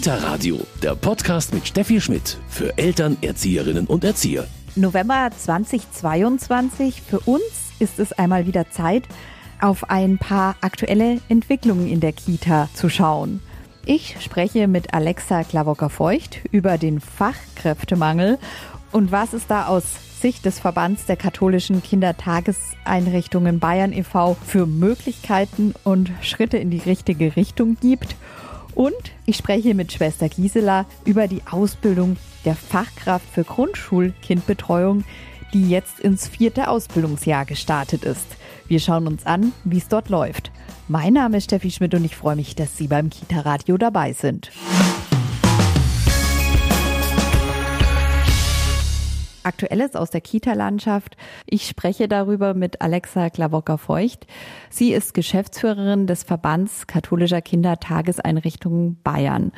Kita Radio, der Podcast mit Steffi Schmidt für Eltern, Erzieherinnen und Erzieher. November 2022. Für uns ist es einmal wieder Zeit, auf ein paar aktuelle Entwicklungen in der Kita zu schauen. Ich spreche mit Alexa Klawocker-Feucht über den Fachkräftemangel und was es da aus Sicht des Verbands der katholischen Kindertageseinrichtungen Bayern e.V. für Möglichkeiten und Schritte in die richtige Richtung gibt. Und ich spreche mit Schwester Gisela über die Ausbildung der Fachkraft für Grundschulkindbetreuung, die jetzt ins vierte Ausbildungsjahr gestartet ist. Wir schauen uns an, wie es dort läuft. Mein Name ist Steffi Schmidt und ich freue mich, dass Sie beim Kita Radio dabei sind. Aktuelles aus der Kita-Landschaft. Ich spreche darüber mit Alexa Klawocker-Feucht. Sie ist Geschäftsführerin des Verbands katholischer Kindertageseinrichtungen Bayern.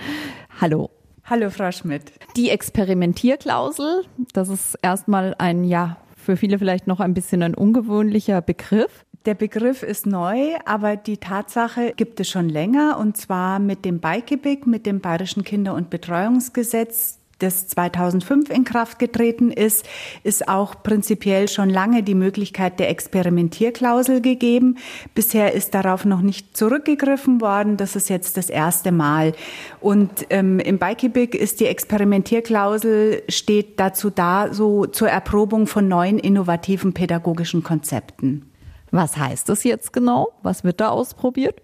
Hallo. Hallo, Frau Schmidt. Die Experimentierklausel, das ist erstmal ein, ja, für viele vielleicht noch ein bisschen ein ungewöhnlicher Begriff. Der Begriff ist neu, aber die Tatsache gibt es schon länger und zwar mit dem BIKEBIG, mit dem Bayerischen Kinder- und Betreuungsgesetz das 2005 in Kraft getreten ist, ist auch prinzipiell schon lange die Möglichkeit der Experimentierklausel gegeben. Bisher ist darauf noch nicht zurückgegriffen worden. Das ist jetzt das erste Mal. Und ähm, im Bikebig ist die Experimentierklausel steht dazu da, so zur Erprobung von neuen innovativen pädagogischen Konzepten. Was heißt das jetzt genau? Was wird da ausprobiert?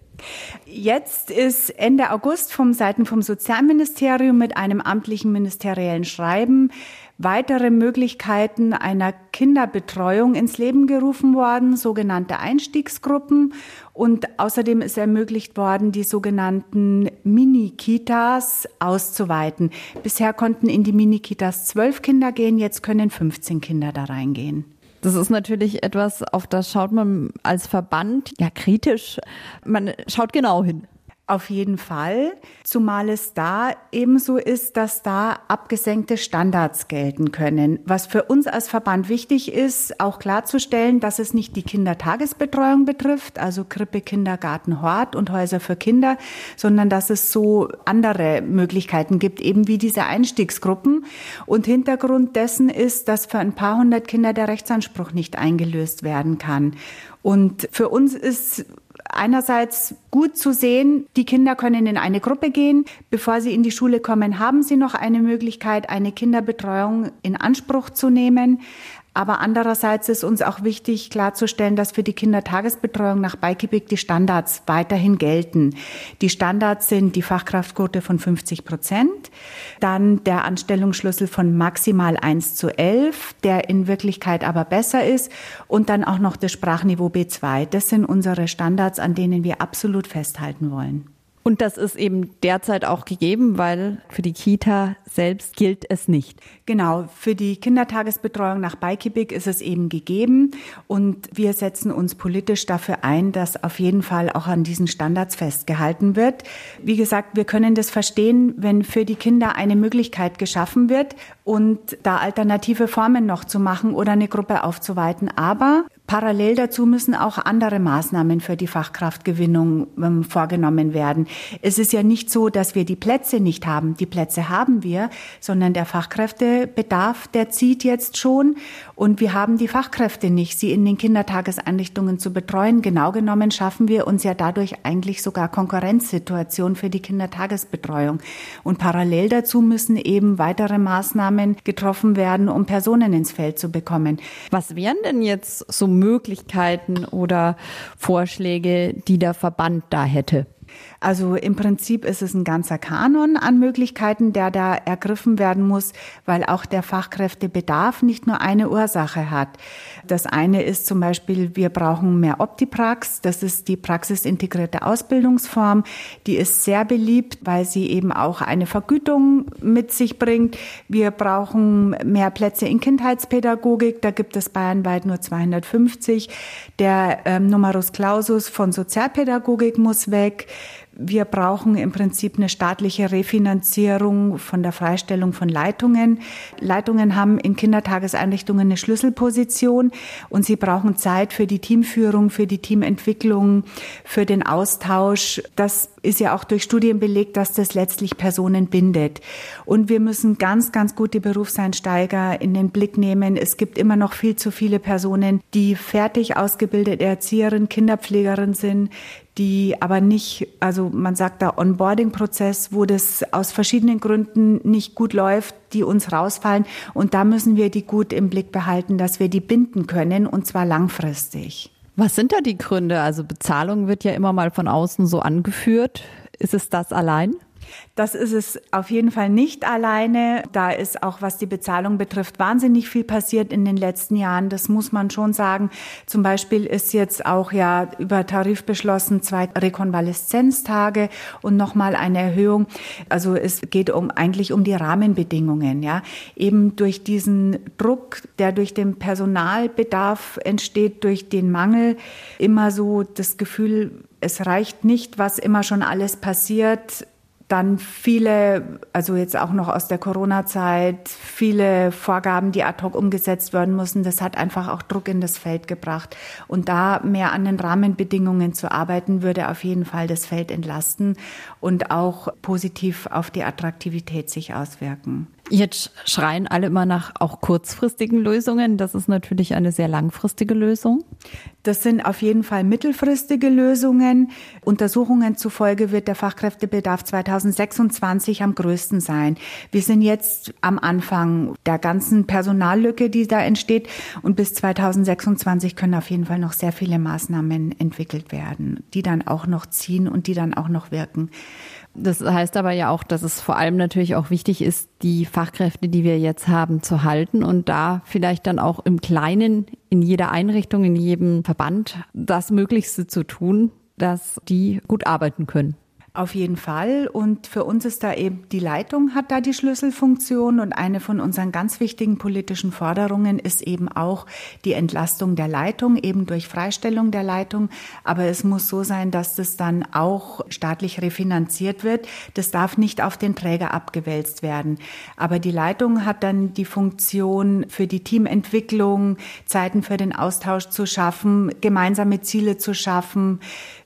Jetzt ist Ende August vom Seiten vom Sozialministerium mit einem amtlichen ministeriellen Schreiben weitere Möglichkeiten einer Kinderbetreuung ins Leben gerufen worden, sogenannte Einstiegsgruppen. Und außerdem ist ermöglicht worden, die sogenannten Mini-Kitas auszuweiten. Bisher konnten in die Mini-Kitas zwölf Kinder gehen, jetzt können 15 Kinder da reingehen. Das ist natürlich etwas, auf das schaut man als Verband ja kritisch. Man schaut genau hin. Auf jeden Fall, zumal es da ebenso ist, dass da abgesenkte Standards gelten können. Was für uns als Verband wichtig ist, auch klarzustellen, dass es nicht die Kindertagesbetreuung betrifft, also Krippe, Kindergarten, Hort und Häuser für Kinder, sondern dass es so andere Möglichkeiten gibt, eben wie diese Einstiegsgruppen. Und Hintergrund dessen ist, dass für ein paar hundert Kinder der Rechtsanspruch nicht eingelöst werden kann. Und für uns ist einerseits gut zu sehen, die Kinder können in eine Gruppe gehen. Bevor sie in die Schule kommen, haben sie noch eine Möglichkeit, eine Kinderbetreuung in Anspruch zu nehmen. Aber andererseits ist uns auch wichtig klarzustellen, dass für die Kindertagesbetreuung nach Beikibik die Standards weiterhin gelten. Die Standards sind die Fachkraftquote von 50 Prozent, dann der Anstellungsschlüssel von maximal 1 zu 11, der in Wirklichkeit aber besser ist, und dann auch noch das Sprachniveau B2. Das sind unsere Standards, an denen wir absolut festhalten wollen. Und das ist eben derzeit auch gegeben, weil für die Kita selbst gilt es nicht. Genau, für die Kindertagesbetreuung nach Beikibik ist es eben gegeben und wir setzen uns politisch dafür ein, dass auf jeden Fall auch an diesen Standards festgehalten wird. Wie gesagt, wir können das verstehen, wenn für die Kinder eine Möglichkeit geschaffen wird und da alternative Formen noch zu machen oder eine Gruppe aufzuweiten. Aber Parallel dazu müssen auch andere Maßnahmen für die Fachkraftgewinnung ähm, vorgenommen werden. Es ist ja nicht so, dass wir die Plätze nicht haben. Die Plätze haben wir, sondern der Fachkräftebedarf, der zieht jetzt schon. Und wir haben die Fachkräfte nicht, sie in den Kindertageseinrichtungen zu betreuen. Genau genommen schaffen wir uns ja dadurch eigentlich sogar Konkurrenzsituation für die Kindertagesbetreuung. Und parallel dazu müssen eben weitere Maßnahmen getroffen werden, um Personen ins Feld zu bekommen. Was wären denn jetzt so Möglichkeiten oder Vorschläge, die der Verband da hätte? Also im Prinzip ist es ein ganzer Kanon an Möglichkeiten, der da ergriffen werden muss, weil auch der Fachkräftebedarf nicht nur eine Ursache hat. Das eine ist zum Beispiel, wir brauchen mehr Optiprax. Das ist die praxisintegrierte Ausbildungsform. Die ist sehr beliebt, weil sie eben auch eine Vergütung mit sich bringt. Wir brauchen mehr Plätze in Kindheitspädagogik. Da gibt es bayernweit nur 250. Der ähm, Numerus Clausus von Sozialpädagogik muss weg. Wir brauchen im Prinzip eine staatliche Refinanzierung von der Freistellung von Leitungen. Leitungen haben in Kindertageseinrichtungen eine Schlüsselposition und sie brauchen Zeit für die Teamführung, für die Teamentwicklung, für den Austausch. Das ist ja auch durch Studien belegt, dass das letztlich Personen bindet. Und wir müssen ganz, ganz gut die Berufseinsteiger in den Blick nehmen. Es gibt immer noch viel zu viele Personen, die fertig ausgebildete Erzieherin, Kinderpflegerin sind, die aber nicht, also man sagt da Onboarding-Prozess, wo das aus verschiedenen Gründen nicht gut läuft, die uns rausfallen. Und da müssen wir die gut im Blick behalten, dass wir die binden können und zwar langfristig. Was sind da die Gründe? Also Bezahlung wird ja immer mal von außen so angeführt. Ist es das allein? Das ist es auf jeden Fall nicht alleine. Da ist auch, was die Bezahlung betrifft, wahnsinnig viel passiert in den letzten Jahren. Das muss man schon sagen. Zum Beispiel ist jetzt auch ja über Tarif beschlossen, zwei Rekonvaleszenztage und nochmal eine Erhöhung. Also es geht um, eigentlich um die Rahmenbedingungen, ja. Eben durch diesen Druck, der durch den Personalbedarf entsteht, durch den Mangel, immer so das Gefühl, es reicht nicht, was immer schon alles passiert dann viele, also jetzt auch noch aus der Corona-Zeit, viele Vorgaben, die ad hoc umgesetzt werden müssen. Das hat einfach auch Druck in das Feld gebracht. Und da mehr an den Rahmenbedingungen zu arbeiten, würde auf jeden Fall das Feld entlasten und auch positiv auf die Attraktivität sich auswirken. Jetzt schreien alle immer nach auch kurzfristigen Lösungen. Das ist natürlich eine sehr langfristige Lösung. Das sind auf jeden Fall mittelfristige Lösungen. Untersuchungen zufolge wird der Fachkräftebedarf 2026 am größten sein. Wir sind jetzt am Anfang der ganzen Personallücke, die da entsteht. Und bis 2026 können auf jeden Fall noch sehr viele Maßnahmen entwickelt werden, die dann auch noch ziehen und die dann auch noch wirken. Das heißt aber ja auch, dass es vor allem natürlich auch wichtig ist, die Fachkräfte, die wir jetzt haben, zu halten und da vielleicht dann auch im Kleinen, in jeder Einrichtung, in jedem Verband das Möglichste zu tun, dass die gut arbeiten können. Auf jeden Fall. Und für uns ist da eben die Leitung hat da die Schlüsselfunktion. Und eine von unseren ganz wichtigen politischen Forderungen ist eben auch die Entlastung der Leitung, eben durch Freistellung der Leitung. Aber es muss so sein, dass das dann auch staatlich refinanziert wird. Das darf nicht auf den Träger abgewälzt werden. Aber die Leitung hat dann die Funktion für die Teamentwicklung, Zeiten für den Austausch zu schaffen, gemeinsame Ziele zu schaffen,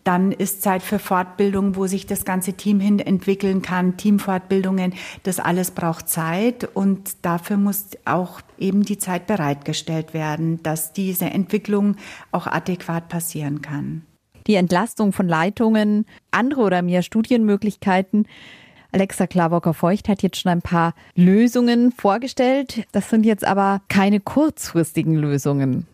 dann ist Zeit für Fortbildung, wo sich das ganze Team hin entwickeln kann, Teamfortbildungen. Das alles braucht Zeit und dafür muss auch eben die Zeit bereitgestellt werden, dass diese Entwicklung auch adäquat passieren kann. Die Entlastung von Leitungen, andere oder mehr Studienmöglichkeiten. Alexa Klawocker-Feucht hat jetzt schon ein paar Lösungen vorgestellt. Das sind jetzt aber keine kurzfristigen Lösungen.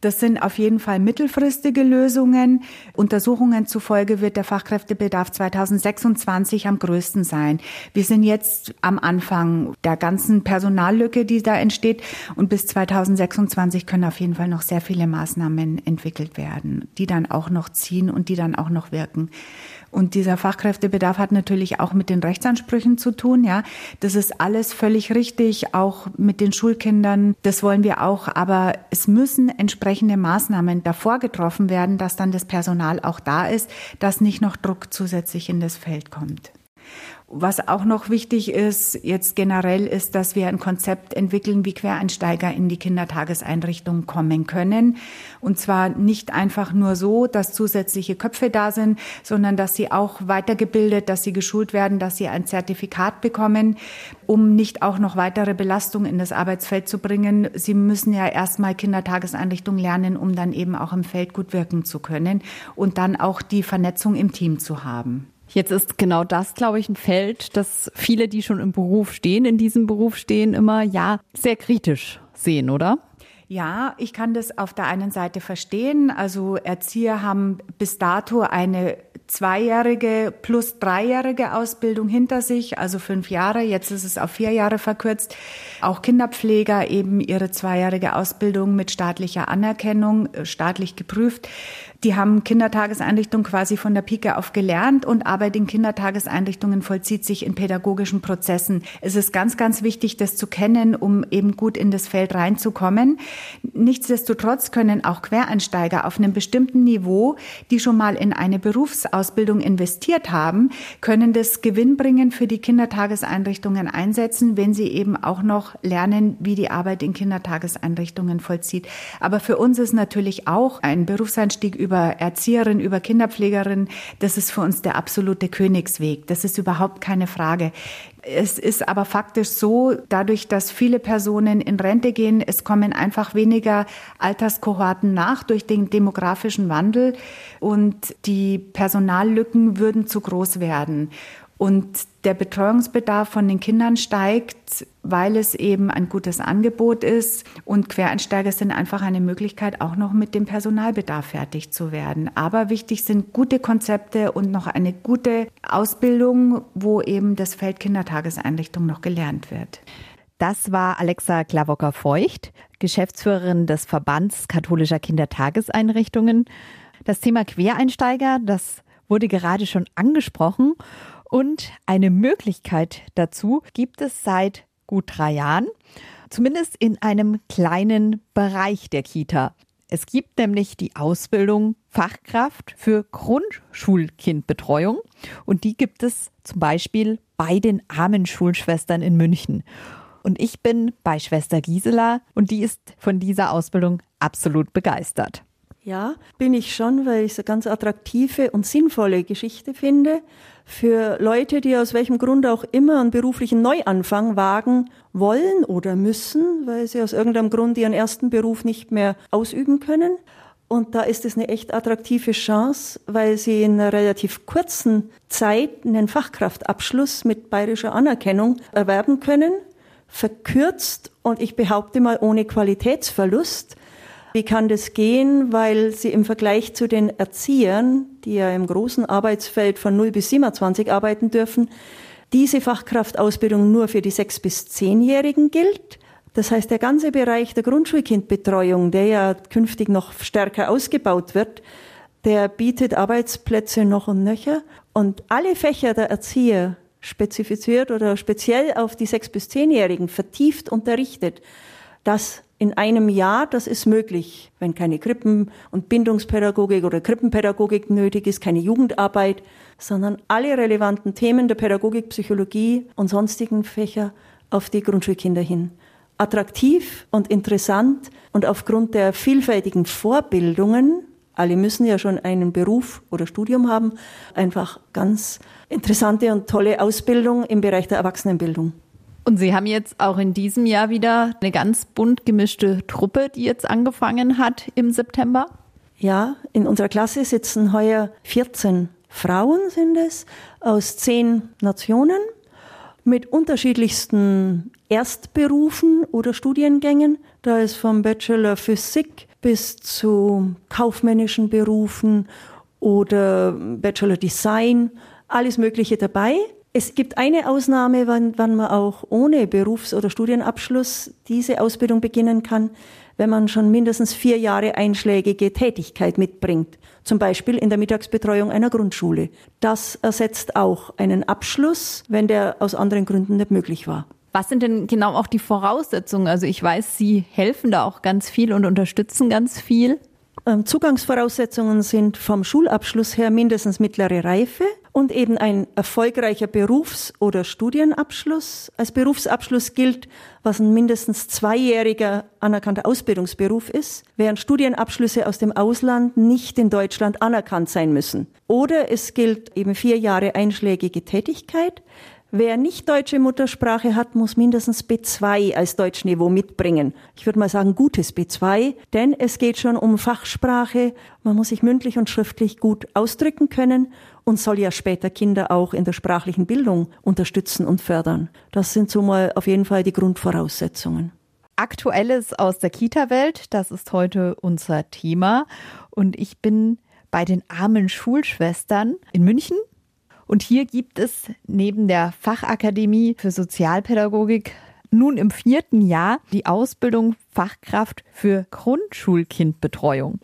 Das sind auf jeden Fall mittelfristige Lösungen. Untersuchungen zufolge wird der Fachkräftebedarf 2026 am größten sein. Wir sind jetzt am Anfang der ganzen Personallücke, die da entsteht. Und bis 2026 können auf jeden Fall noch sehr viele Maßnahmen entwickelt werden, die dann auch noch ziehen und die dann auch noch wirken. Und dieser Fachkräftebedarf hat natürlich auch mit den Rechtsansprüchen zu tun, ja. Das ist alles völlig richtig, auch mit den Schulkindern. Das wollen wir auch. Aber es müssen entsprechende Maßnahmen davor getroffen werden, dass dann das Personal auch da ist, dass nicht noch Druck zusätzlich in das Feld kommt. Was auch noch wichtig ist, jetzt generell ist, dass wir ein Konzept entwickeln, wie Quereinsteiger in die Kindertageseinrichtung kommen können. Und zwar nicht einfach nur so, dass zusätzliche Köpfe da sind, sondern dass sie auch weitergebildet, dass sie geschult werden, dass sie ein Zertifikat bekommen, um nicht auch noch weitere Belastungen in das Arbeitsfeld zu bringen. Sie müssen ja erstmal Kindertageseinrichtung lernen, um dann eben auch im Feld gut wirken zu können und dann auch die Vernetzung im Team zu haben. Jetzt ist genau das, glaube ich, ein Feld, das viele, die schon im Beruf stehen, in diesem Beruf stehen, immer ja sehr kritisch sehen, oder? Ja, ich kann das auf der einen Seite verstehen. Also Erzieher haben bis dato eine zweijährige plus dreijährige Ausbildung hinter sich, also fünf Jahre. Jetzt ist es auf vier Jahre verkürzt. Auch Kinderpfleger eben ihre zweijährige Ausbildung mit staatlicher Anerkennung, äh, staatlich geprüft Die haben Kindertageseinrichtungen quasi von der Pike auf gelernt und Arbeit in Kindertageseinrichtungen vollzieht sich in pädagogischen Prozessen. Es ist ganz, ganz wichtig, das zu kennen, um eben gut in das Feld reinzukommen. Nichtsdestotrotz können auch Quereinsteiger auf einem bestimmten Niveau, die schon mal in eine Berufsausbildung investiert haben, können das Gewinnbringen für die Kindertageseinrichtungen einsetzen, wenn sie eben auch noch lernen, wie die Arbeit in Kindertageseinrichtungen vollzieht. Aber für uns ist natürlich auch ein Berufseinstieg über Erzieherin, über Kinderpflegerin, das ist für uns der absolute Königsweg. Das ist überhaupt keine Frage. Es ist aber faktisch so, dadurch, dass viele Personen in Rente gehen, es kommen einfach weniger Alterskohorten nach durch den demografischen Wandel und die Personallücken würden zu groß werden. Und der Betreuungsbedarf von den Kindern steigt, weil es eben ein gutes Angebot ist. Und Quereinsteiger sind einfach eine Möglichkeit, auch noch mit dem Personalbedarf fertig zu werden. Aber wichtig sind gute Konzepte und noch eine gute Ausbildung, wo eben das Feld Kindertageseinrichtung noch gelernt wird. Das war Alexa Klawocker-Feucht, Geschäftsführerin des Verbands katholischer Kindertageseinrichtungen. Das Thema Quereinsteiger, das wurde gerade schon angesprochen. Und eine Möglichkeit dazu gibt es seit gut drei Jahren, zumindest in einem kleinen Bereich der Kita. Es gibt nämlich die Ausbildung Fachkraft für Grundschulkindbetreuung und die gibt es zum Beispiel bei den armen Schulschwestern in München. Und ich bin bei Schwester Gisela und die ist von dieser Ausbildung absolut begeistert. Ja, bin ich schon, weil ich es eine ganz attraktive und sinnvolle Geschichte finde für Leute, die aus welchem Grund auch immer einen beruflichen Neuanfang wagen wollen oder müssen, weil sie aus irgendeinem Grund ihren ersten Beruf nicht mehr ausüben können. Und da ist es eine echt attraktive Chance, weil sie in einer relativ kurzen Zeit einen Fachkraftabschluss mit bayerischer Anerkennung erwerben können, verkürzt und ich behaupte mal ohne Qualitätsverlust wie kann das gehen? Weil sie im Vergleich zu den Erziehern, die ja im großen Arbeitsfeld von 0 bis 27 arbeiten dürfen, diese Fachkraftausbildung nur für die 6- bis 10-Jährigen gilt. Das heißt, der ganze Bereich der Grundschulkindbetreuung, der ja künftig noch stärker ausgebaut wird, der bietet Arbeitsplätze noch und nöcher. Und alle Fächer der Erzieher spezifiziert oder speziell auf die 6- bis 10-Jährigen vertieft unterrichtet. Das in einem Jahr, das ist möglich, wenn keine Krippen- und Bindungspädagogik oder Krippenpädagogik nötig ist, keine Jugendarbeit, sondern alle relevanten Themen der Pädagogik, Psychologie und sonstigen Fächer auf die Grundschulkinder hin. Attraktiv und interessant und aufgrund der vielfältigen Vorbildungen, alle müssen ja schon einen Beruf oder Studium haben, einfach ganz interessante und tolle Ausbildung im Bereich der Erwachsenenbildung. Und Sie haben jetzt auch in diesem Jahr wieder eine ganz bunt gemischte Truppe, die jetzt angefangen hat im September? Ja, in unserer Klasse sitzen heuer 14 Frauen sind es aus zehn Nationen mit unterschiedlichsten Erstberufen oder Studiengängen. Da ist vom Bachelor Physik bis zu kaufmännischen Berufen oder Bachelor Design, alles Mögliche dabei. Es gibt eine Ausnahme, wann, wann man auch ohne Berufs- oder Studienabschluss diese Ausbildung beginnen kann, wenn man schon mindestens vier Jahre einschlägige Tätigkeit mitbringt, zum Beispiel in der Mittagsbetreuung einer Grundschule. Das ersetzt auch einen Abschluss, wenn der aus anderen Gründen nicht möglich war. Was sind denn genau auch die Voraussetzungen? Also ich weiß, Sie helfen da auch ganz viel und unterstützen ganz viel. Ähm, Zugangsvoraussetzungen sind vom Schulabschluss her mindestens mittlere Reife und eben ein erfolgreicher Berufs- oder Studienabschluss. Als Berufsabschluss gilt, was ein mindestens zweijähriger anerkannter Ausbildungsberuf ist, während Studienabschlüsse aus dem Ausland nicht in Deutschland anerkannt sein müssen. Oder es gilt eben vier Jahre einschlägige Tätigkeit. Wer nicht deutsche Muttersprache hat, muss mindestens B2 als Deutschniveau mitbringen. Ich würde mal sagen gutes B2, denn es geht schon um Fachsprache. Man muss sich mündlich und schriftlich gut ausdrücken können und soll ja später Kinder auch in der sprachlichen Bildung unterstützen und fördern. Das sind so mal auf jeden Fall die Grundvoraussetzungen. Aktuelles aus der Kita-Welt, das ist heute unser Thema. Und ich bin bei den armen Schulschwestern in München und hier gibt es neben der Fachakademie für Sozialpädagogik nun im vierten Jahr die Ausbildung Fachkraft für Grundschulkindbetreuung.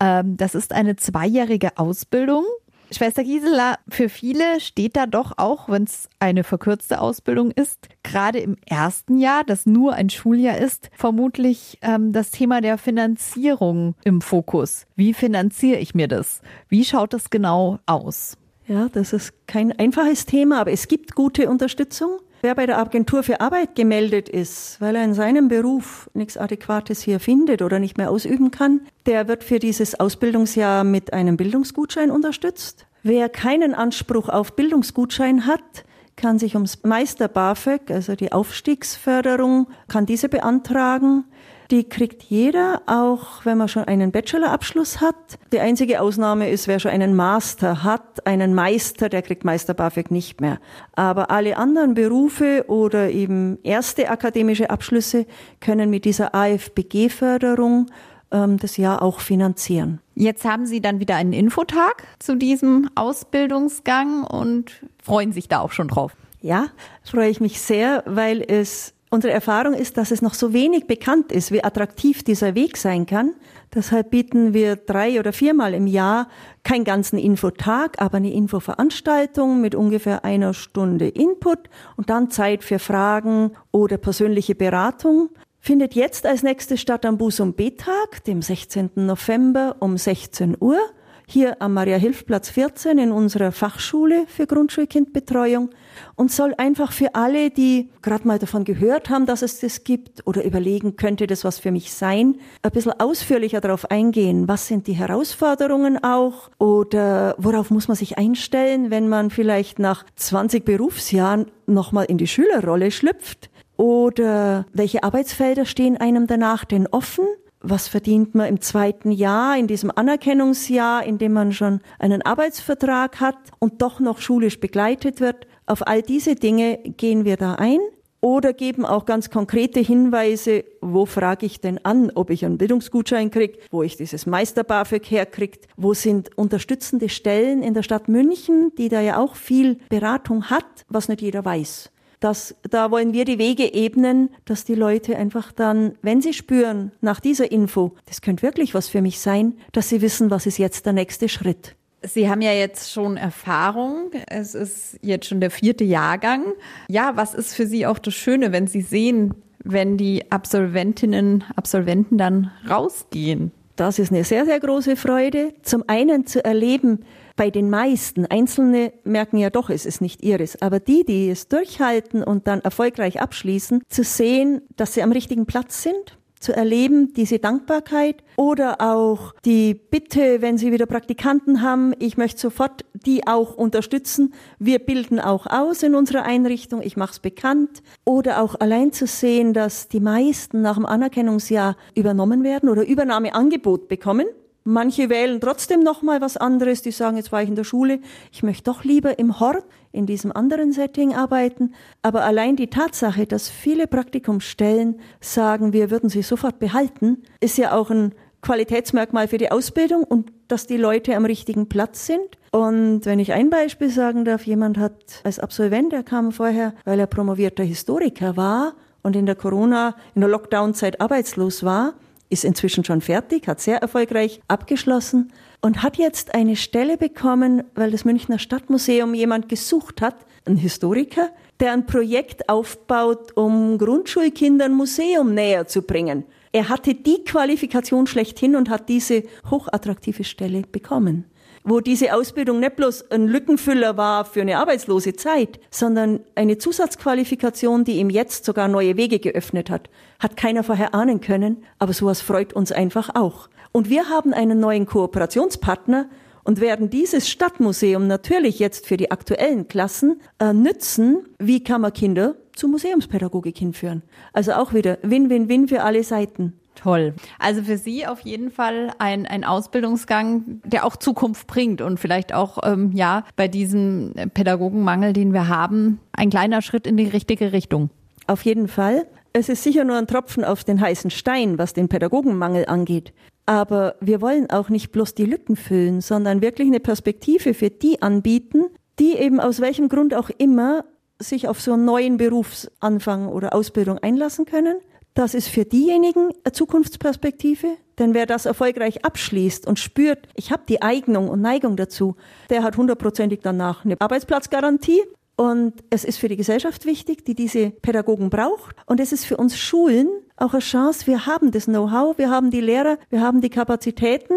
Ähm, das ist eine zweijährige Ausbildung Schwester Gisela, für viele steht da doch auch, wenn es eine verkürzte Ausbildung ist, gerade im ersten Jahr, das nur ein Schuljahr ist, vermutlich ähm, das Thema der Finanzierung im Fokus. Wie finanziere ich mir das? Wie schaut das genau aus? Ja, das ist kein einfaches Thema, aber es gibt gute Unterstützung. Wer bei der Agentur für Arbeit gemeldet ist, weil er in seinem Beruf nichts Adäquates hier findet oder nicht mehr ausüben kann, der wird für dieses Ausbildungsjahr mit einem Bildungsgutschein unterstützt. Wer keinen Anspruch auf Bildungsgutschein hat, kann sich ums Meister BAföG, also die Aufstiegsförderung, kann diese beantragen. Die kriegt jeder, auch wenn man schon einen Bachelorabschluss hat. Die einzige Ausnahme ist, wer schon einen Master hat, einen Meister, der kriegt Meister BAföG nicht mehr. Aber alle anderen Berufe oder eben erste akademische Abschlüsse können mit dieser AFBG-Förderung ähm, das Jahr auch finanzieren. Jetzt haben Sie dann wieder einen Infotag zu diesem Ausbildungsgang und freuen sich da auch schon drauf. Ja, freue ich mich sehr, weil es Unsere Erfahrung ist, dass es noch so wenig bekannt ist, wie attraktiv dieser Weg sein kann. Deshalb bieten wir drei oder viermal im Jahr keinen ganzen Infotag, aber eine Infoveranstaltung mit ungefähr einer Stunde Input und dann Zeit für Fragen oder persönliche Beratung. Findet jetzt als nächstes statt am Busum B-Tag, dem 16. November um 16 Uhr, hier am Maria-Hilf-Platz 14 in unserer Fachschule für Grundschulkindbetreuung und soll einfach für alle, die gerade mal davon gehört haben, dass es das gibt oder überlegen, könnte das was für mich sein, ein bisschen ausführlicher darauf eingehen. Was sind die Herausforderungen auch oder worauf muss man sich einstellen, wenn man vielleicht nach 20 Berufsjahren nochmal in die Schülerrolle schlüpft? Oder welche Arbeitsfelder stehen einem danach denn offen? was verdient man im zweiten Jahr, in diesem Anerkennungsjahr, in dem man schon einen Arbeitsvertrag hat und doch noch schulisch begleitet wird. Auf all diese Dinge gehen wir da ein oder geben auch ganz konkrete Hinweise, wo frage ich denn an, ob ich einen Bildungsgutschein kriege, wo ich dieses Meister-BAföG herkriegt, wo sind unterstützende Stellen in der Stadt München, die da ja auch viel Beratung hat, was nicht jeder weiß. Das, da wollen wir die Wege ebnen, dass die Leute einfach dann, wenn sie spüren, nach dieser Info, das könnte wirklich was für mich sein, dass sie wissen, was ist jetzt der nächste Schritt. Sie haben ja jetzt schon Erfahrung. Es ist jetzt schon der vierte Jahrgang. Ja, was ist für Sie auch das Schöne, wenn Sie sehen, wenn die Absolventinnen, Absolventen dann rausgehen? Das ist eine sehr, sehr große Freude. Zum einen zu erleben, bei den meisten, Einzelne merken ja doch, es ist nicht ihres, aber die, die es durchhalten und dann erfolgreich abschließen, zu sehen, dass sie am richtigen Platz sind, zu erleben, diese Dankbarkeit oder auch die Bitte, wenn Sie wieder Praktikanten haben, ich möchte sofort die auch unterstützen. Wir bilden auch aus in unserer Einrichtung, ich mache es bekannt. Oder auch allein zu sehen, dass die meisten nach dem Anerkennungsjahr übernommen werden oder Übernahmeangebot bekommen. Manche wählen trotzdem noch mal was anderes. Die sagen, jetzt war ich in der Schule, ich möchte doch lieber im Hort in diesem anderen Setting arbeiten. Aber allein die Tatsache, dass viele Praktikumsstellen sagen, wir würden sie sofort behalten, ist ja auch ein Qualitätsmerkmal für die Ausbildung und dass die Leute am richtigen Platz sind. Und wenn ich ein Beispiel sagen darf, jemand hat als Absolvent, der kam vorher, weil er promovierter Historiker war und in der Corona, in der Lockdown-Zeit arbeitslos war, ist inzwischen schon fertig, hat sehr erfolgreich abgeschlossen und hat jetzt eine Stelle bekommen, weil das Münchner Stadtmuseum jemand gesucht hat, ein Historiker, der ein Projekt aufbaut, um Grundschulkindern Museum näher zu bringen. Er hatte die Qualifikation schlechthin und hat diese hochattraktive Stelle bekommen wo diese Ausbildung nicht bloß ein Lückenfüller war für eine arbeitslose Zeit, sondern eine Zusatzqualifikation, die ihm jetzt sogar neue Wege geöffnet hat. Hat keiner vorher ahnen können, aber sowas freut uns einfach auch. Und wir haben einen neuen Kooperationspartner und werden dieses Stadtmuseum natürlich jetzt für die aktuellen Klassen äh, nützen. Wie kann man Kinder zu Museumspädagogik hinführen? Also auch wieder Win-Win-Win für alle Seiten. Toll. Also für Sie auf jeden Fall ein, ein Ausbildungsgang, der auch Zukunft bringt und vielleicht auch, ähm, ja, bei diesem Pädagogenmangel, den wir haben, ein kleiner Schritt in die richtige Richtung. Auf jeden Fall. Es ist sicher nur ein Tropfen auf den heißen Stein, was den Pädagogenmangel angeht. Aber wir wollen auch nicht bloß die Lücken füllen, sondern wirklich eine Perspektive für die anbieten, die eben aus welchem Grund auch immer sich auf so einen neuen Berufsanfang oder Ausbildung einlassen können. Das ist für diejenigen eine Zukunftsperspektive, denn wer das erfolgreich abschließt und spürt, ich habe die Eignung und Neigung dazu, der hat hundertprozentig danach eine Arbeitsplatzgarantie. Und es ist für die Gesellschaft wichtig, die diese Pädagogen braucht. Und es ist für uns Schulen auch eine Chance. Wir haben das Know-how, wir haben die Lehrer, wir haben die Kapazitäten.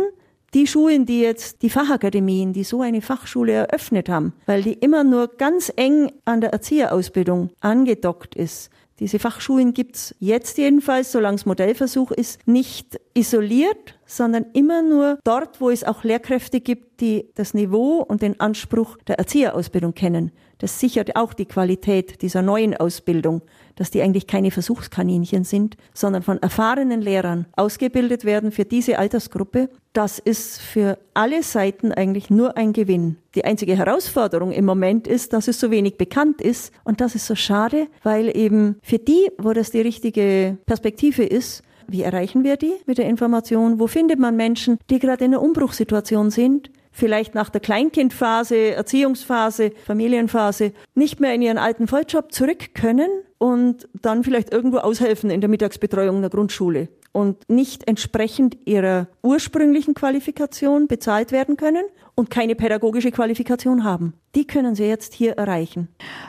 Die Schulen, die jetzt die Fachakademien, die so eine Fachschule eröffnet haben, weil die immer nur ganz eng an der Erzieherausbildung angedockt ist, diese Fachschulen gibt's jetzt jedenfalls, solange es Modellversuch ist, nicht isoliert, sondern immer nur dort, wo es auch Lehrkräfte gibt, die das Niveau und den Anspruch der Erzieherausbildung kennen. Das sichert auch die Qualität dieser neuen Ausbildung, dass die eigentlich keine Versuchskaninchen sind, sondern von erfahrenen Lehrern ausgebildet werden für diese Altersgruppe. Das ist für alle Seiten eigentlich nur ein Gewinn. Die einzige Herausforderung im Moment ist, dass es so wenig bekannt ist und das ist so schade, weil eben für die, wo das die richtige Perspektive ist, wie erreichen wir die mit der Information? Wo findet man Menschen, die gerade in einer Umbruchssituation sind? vielleicht nach der Kleinkindphase, Erziehungsphase, Familienphase nicht mehr in ihren alten Volljob zurück können und dann vielleicht irgendwo aushelfen in der Mittagsbetreuung der Grundschule und nicht entsprechend ihrer ursprünglichen Qualifikation bezahlt werden können und keine pädagogische Qualifikation haben. Die können Sie jetzt hier erreichen.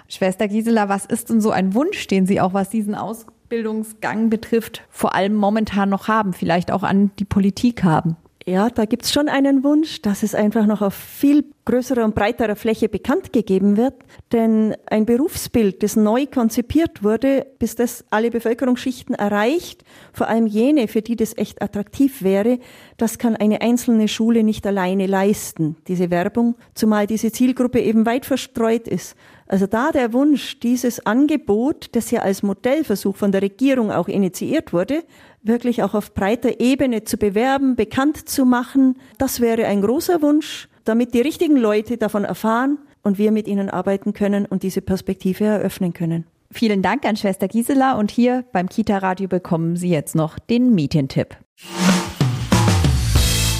Schwester Gisela, was ist denn so ein Wunsch, den Sie auch was diesen Ausbildungsgang betrifft, vor allem momentan noch haben, vielleicht auch an die Politik haben? Ja, da gibt's schon einen Wunsch, dass es einfach noch auf viel größerer und breiterer Fläche bekannt gegeben wird. Denn ein Berufsbild, das neu konzipiert wurde, bis das alle Bevölkerungsschichten erreicht, vor allem jene, für die das echt attraktiv wäre, das kann eine einzelne Schule nicht alleine leisten, diese Werbung, zumal diese Zielgruppe eben weit verstreut ist. Also da der Wunsch, dieses Angebot, das ja als Modellversuch von der Regierung auch initiiert wurde, wirklich auch auf breiter Ebene zu bewerben, bekannt zu machen, das wäre ein großer Wunsch, damit die richtigen Leute davon erfahren und wir mit ihnen arbeiten können und diese Perspektive eröffnen können. Vielen Dank an Schwester Gisela und hier beim Kita Radio bekommen Sie jetzt noch den Medientipp.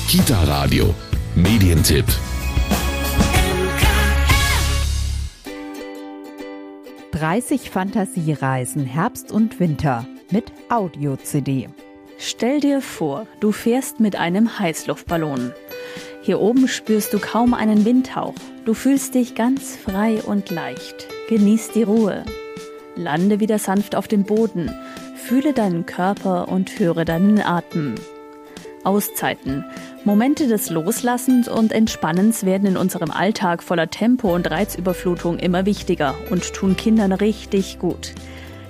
Kita Radio Medientipp. »30 Fantasiereisen Herbst und Winter« mit Audio-CD. Stell dir vor, du fährst mit einem Heißluftballon. Hier oben spürst du kaum einen Windhauch. Du fühlst dich ganz frei und leicht. Genieß die Ruhe. Lande wieder sanft auf dem Boden. Fühle deinen Körper und höre deinen Atem. Auszeiten. Momente des Loslassens und Entspannens werden in unserem Alltag voller Tempo und Reizüberflutung immer wichtiger und tun Kindern richtig gut.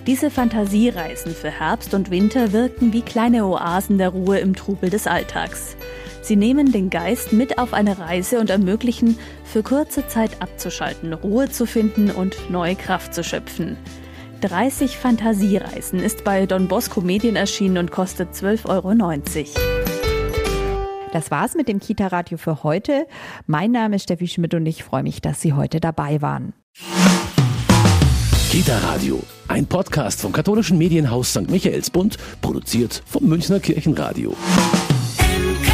Diese Fantasiereisen für Herbst und Winter wirken wie kleine Oasen der Ruhe im Trubel des Alltags. Sie nehmen den Geist mit auf eine Reise und ermöglichen, für kurze Zeit abzuschalten, Ruhe zu finden und neue Kraft zu schöpfen. 30 Fantasiereisen ist bei Don Bosco Medien erschienen und kostet 12,90 Euro. Das war's mit dem Kita-Radio für heute. Mein Name ist Steffi Schmidt und ich freue mich, dass Sie heute dabei waren. Kita Radio, ein Podcast vom katholischen Medienhaus St. Michaelsbund, produziert vom Münchner Kirchenradio. MK